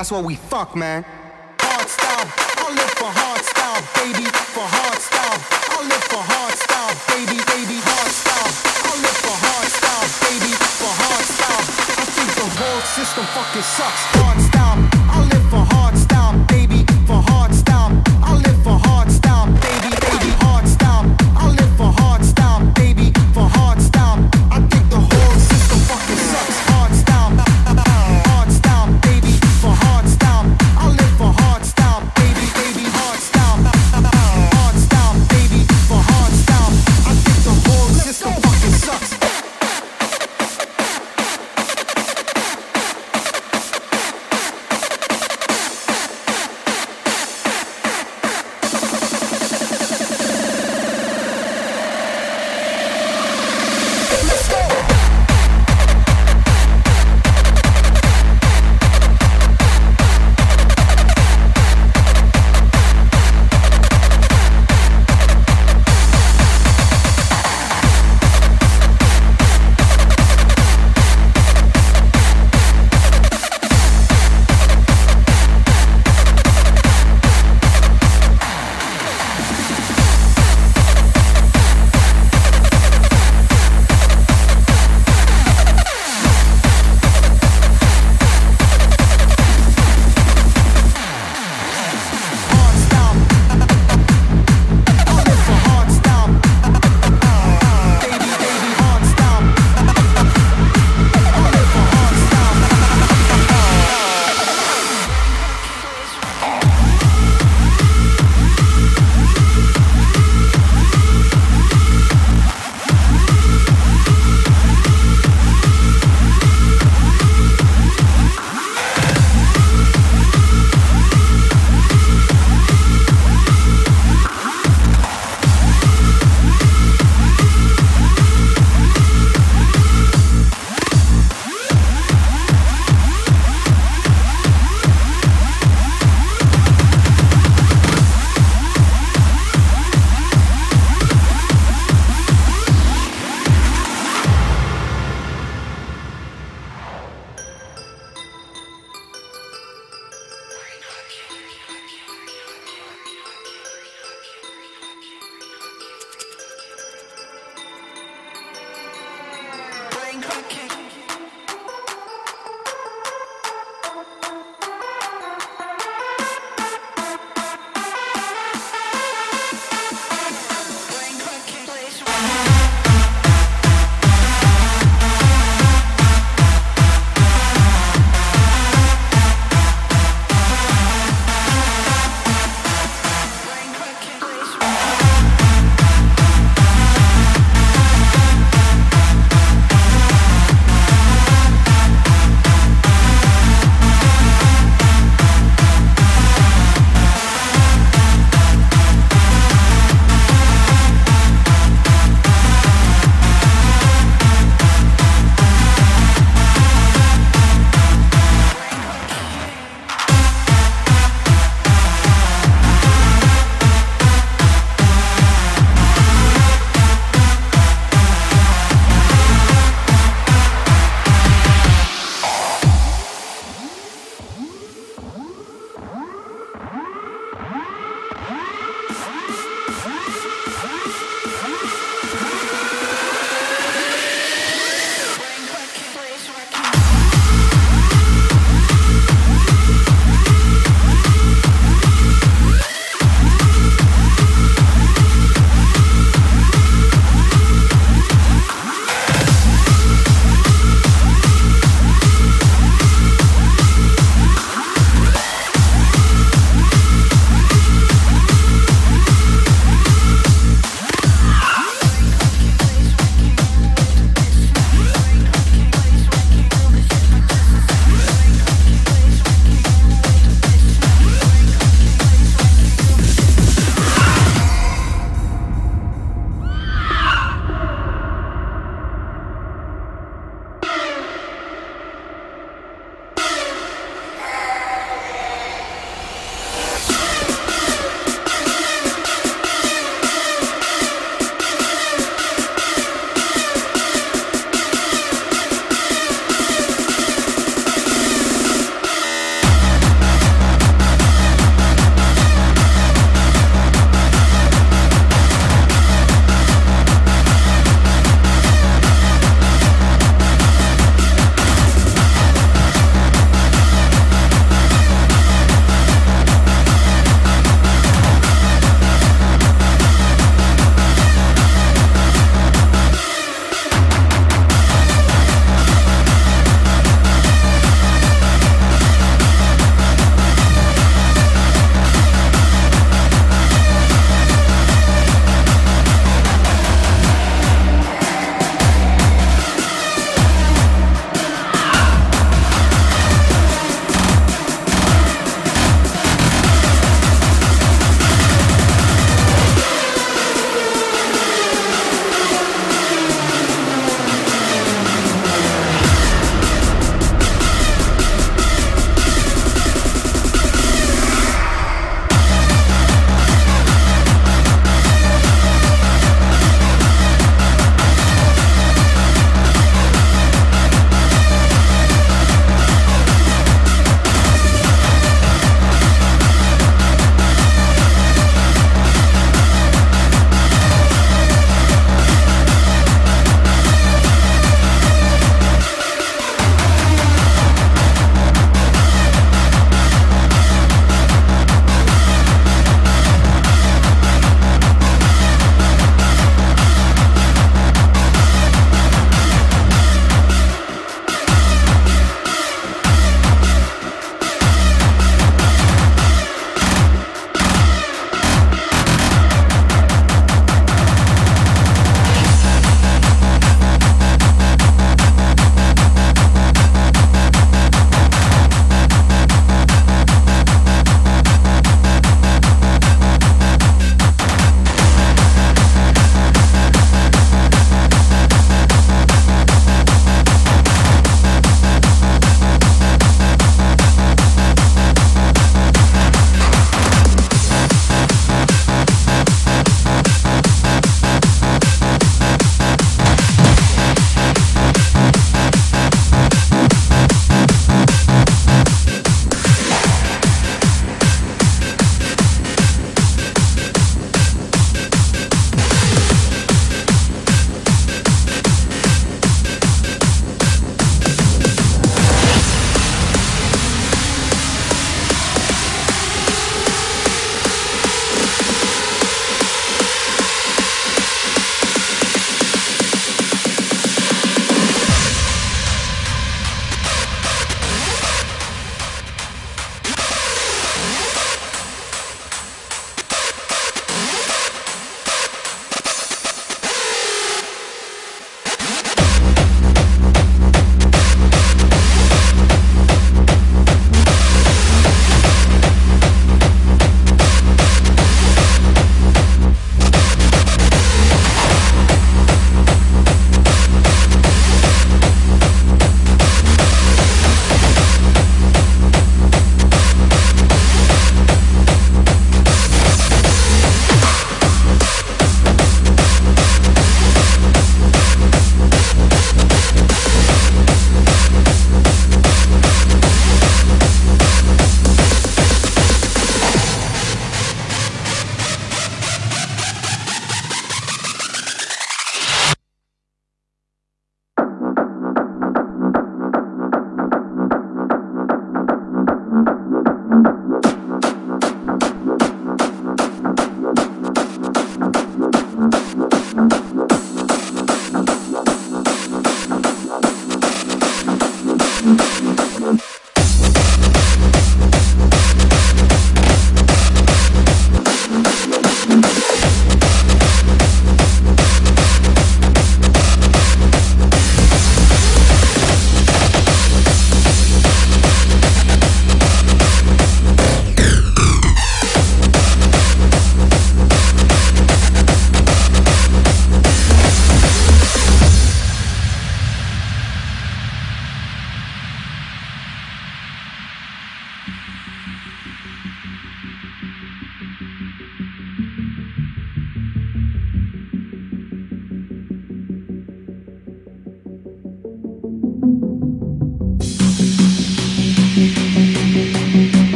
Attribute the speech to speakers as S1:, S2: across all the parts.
S1: that's what we fuck, man.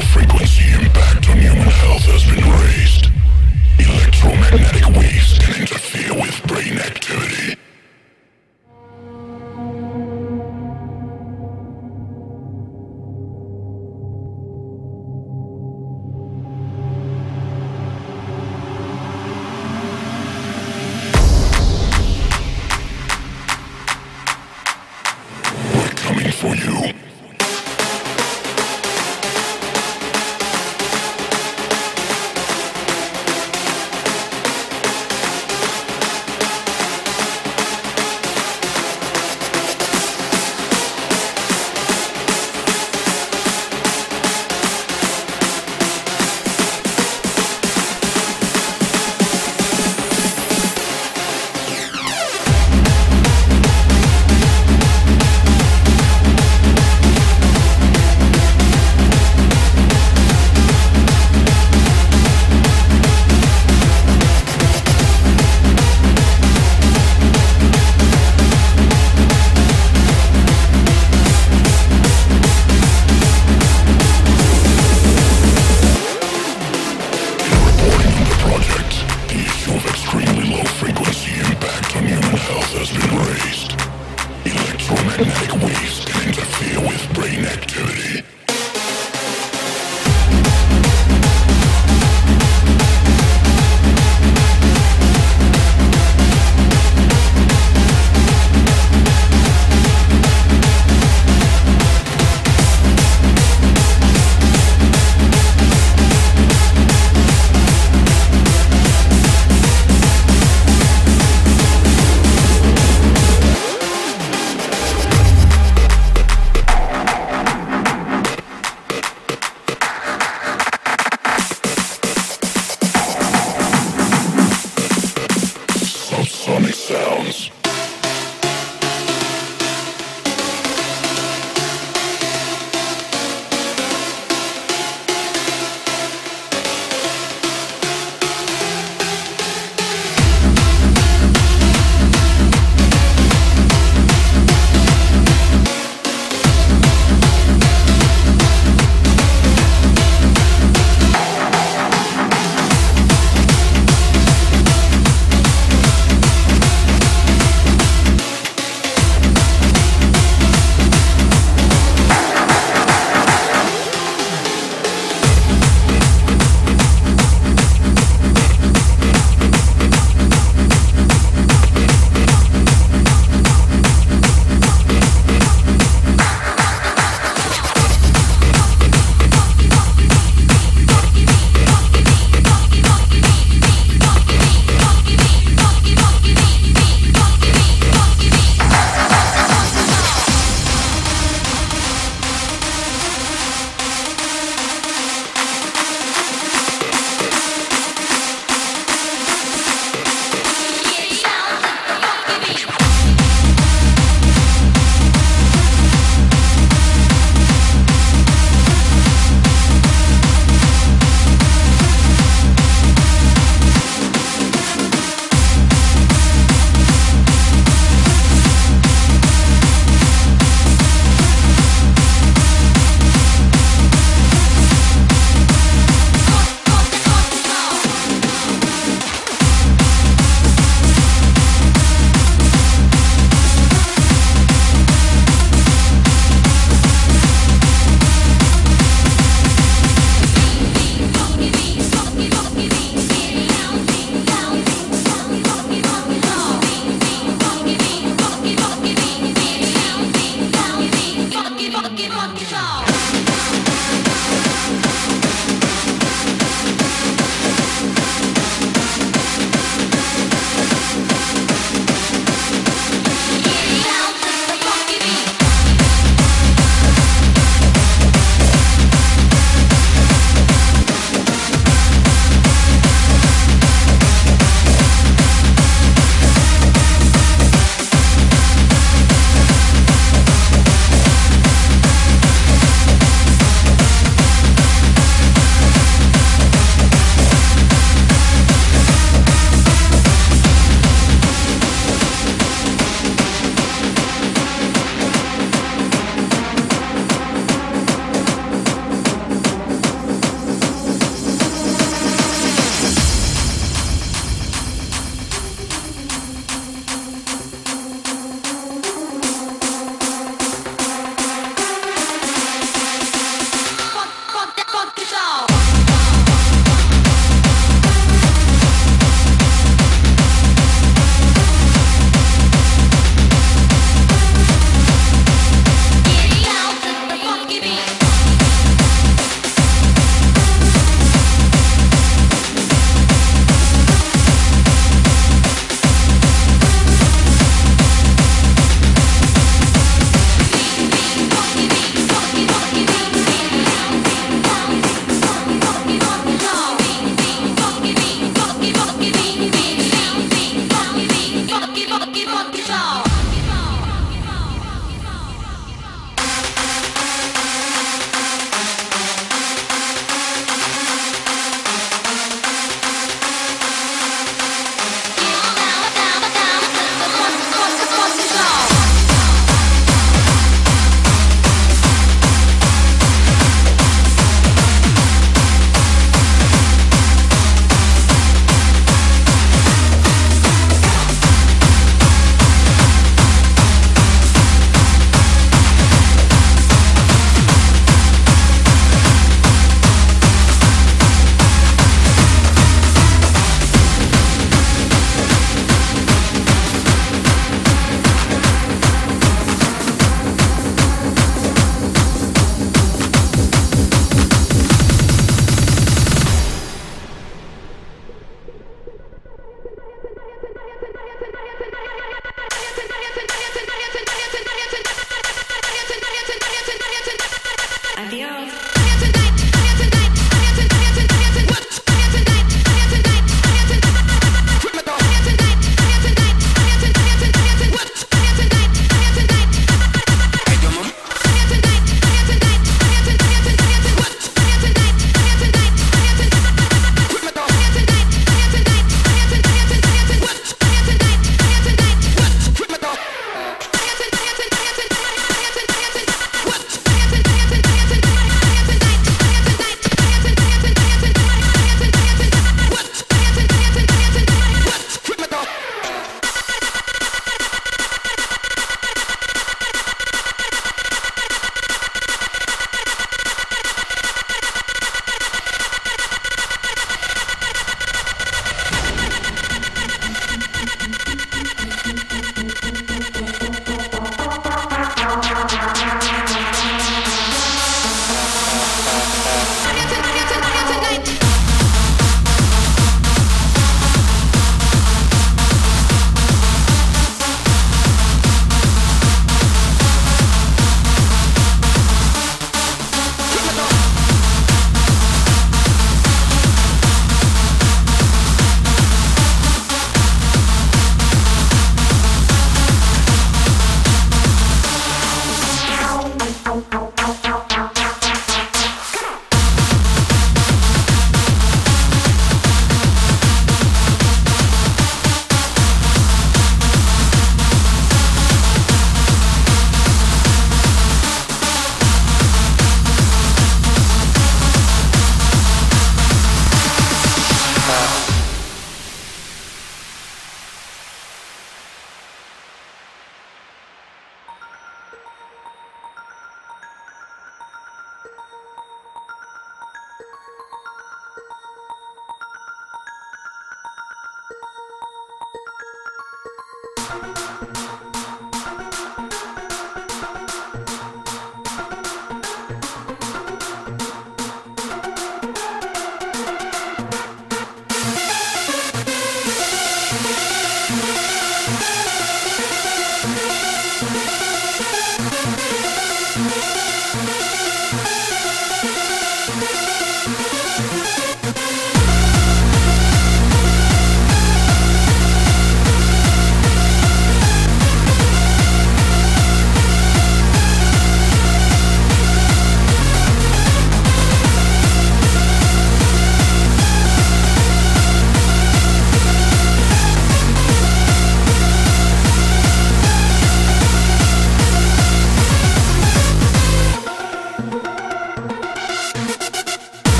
S2: frequency impact on human health has been raised.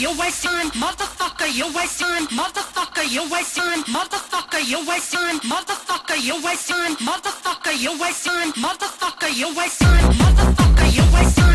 S3: Waste time, motherfucker, you waste time, motherfucker, you waste time, motherfucker, you waste time, motherfucker, you waste time, motherfucker, you waste time, motherfucker, you waste time, motherfucker, you waste time,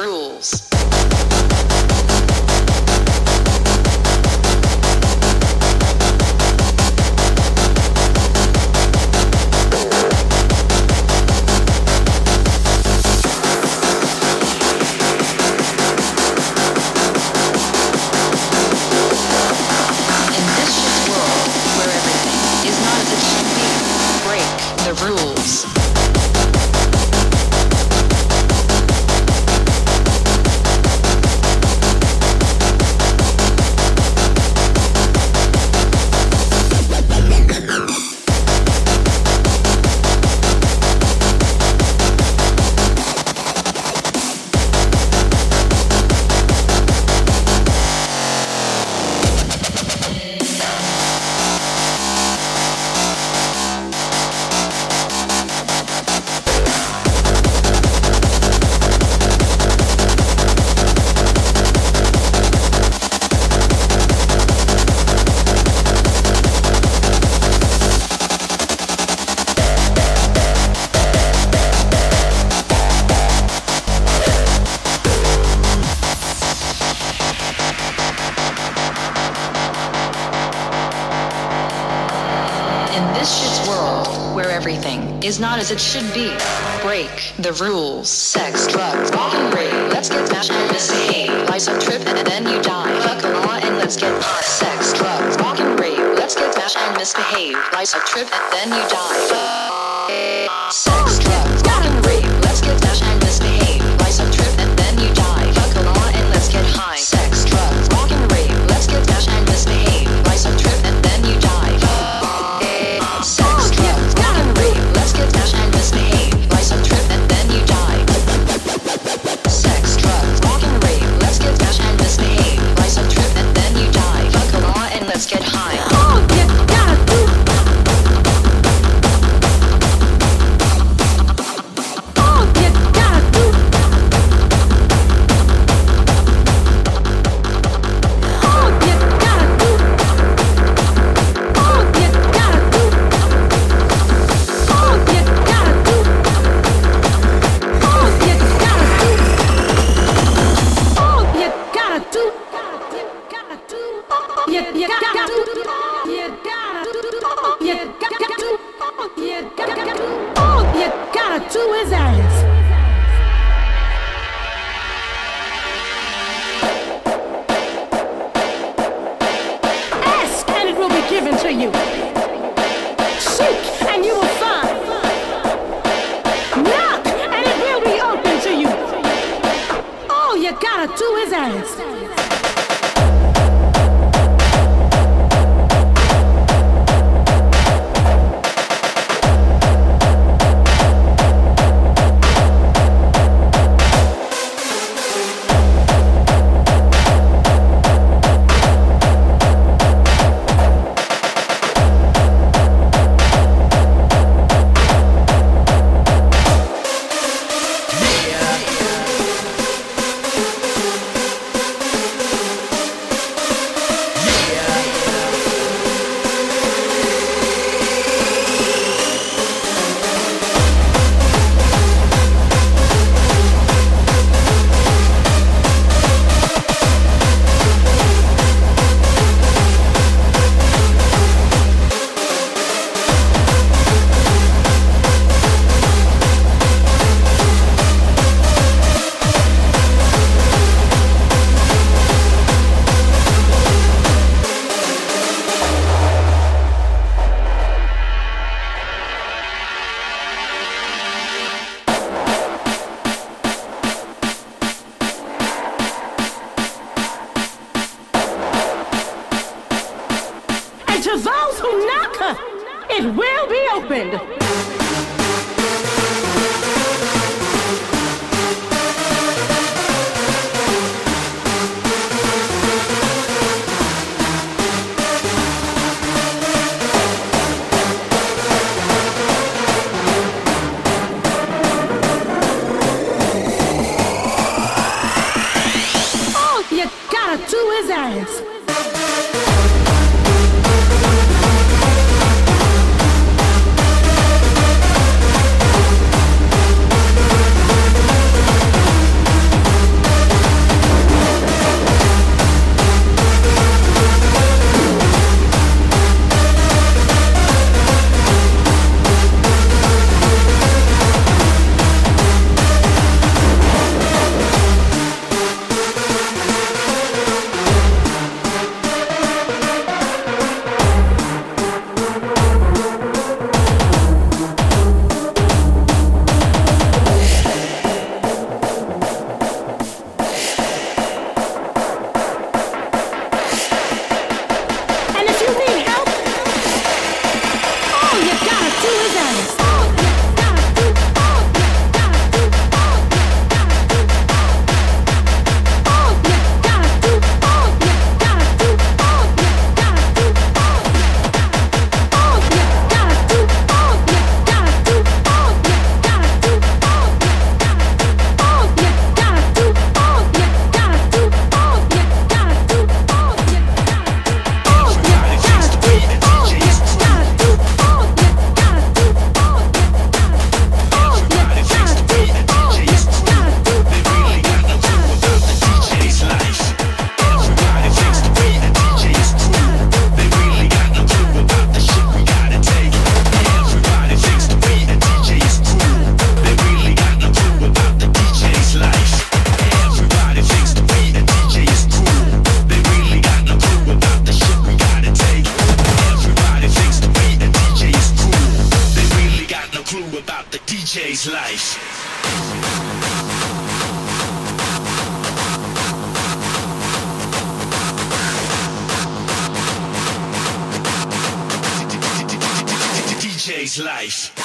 S4: rules. As it should be. Break the rules.
S5: Life.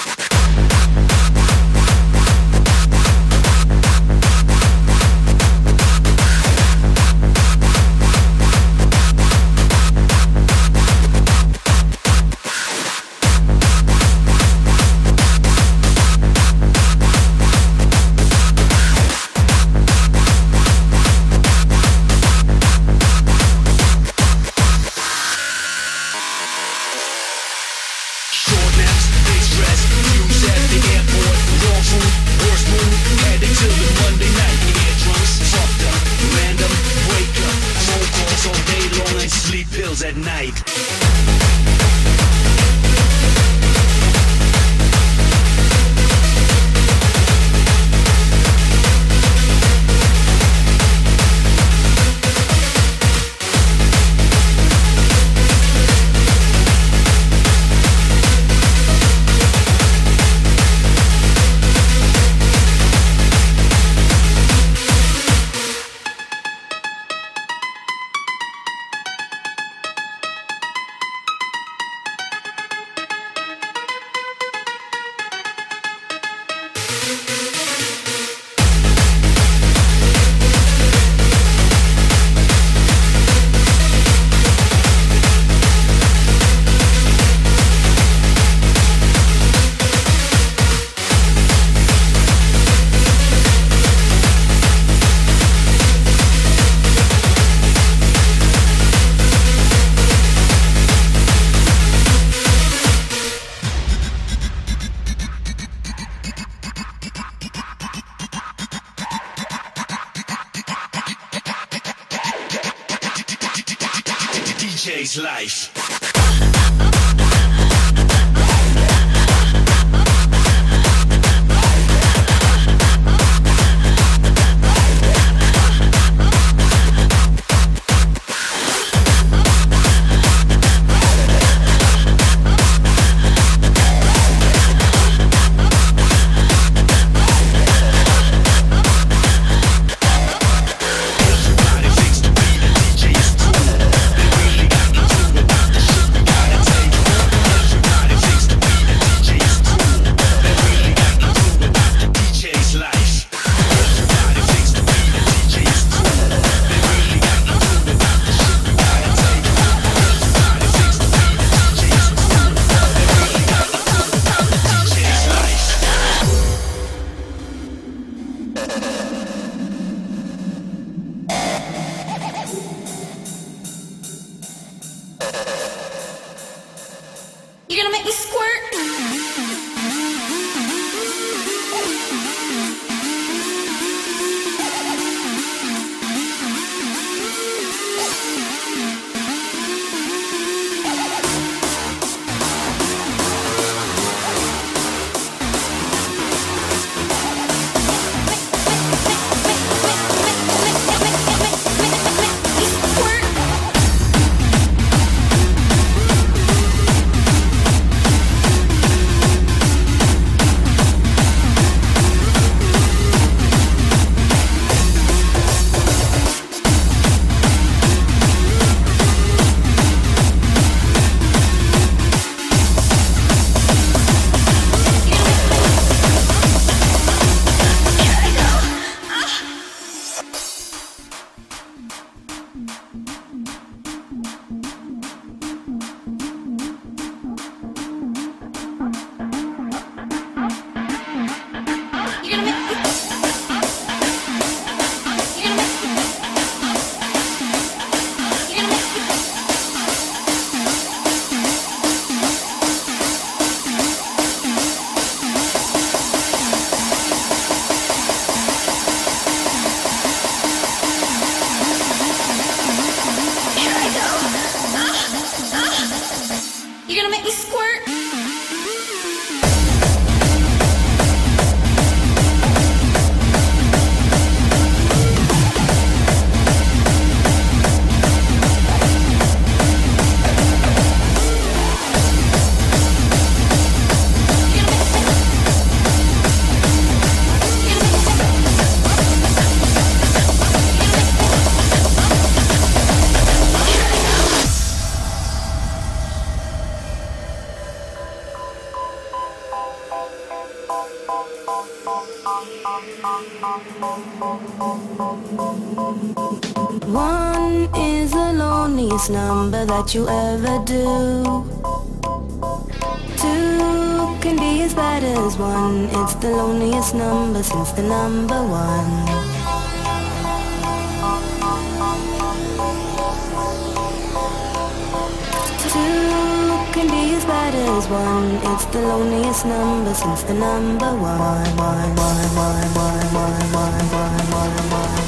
S6: That you ever do. Two can be as bad as one. It's the loneliest number since the number one. Two can be as bad as one. It's the loneliest number since the number one, one, one, one, one, one, one, one, one, one, one,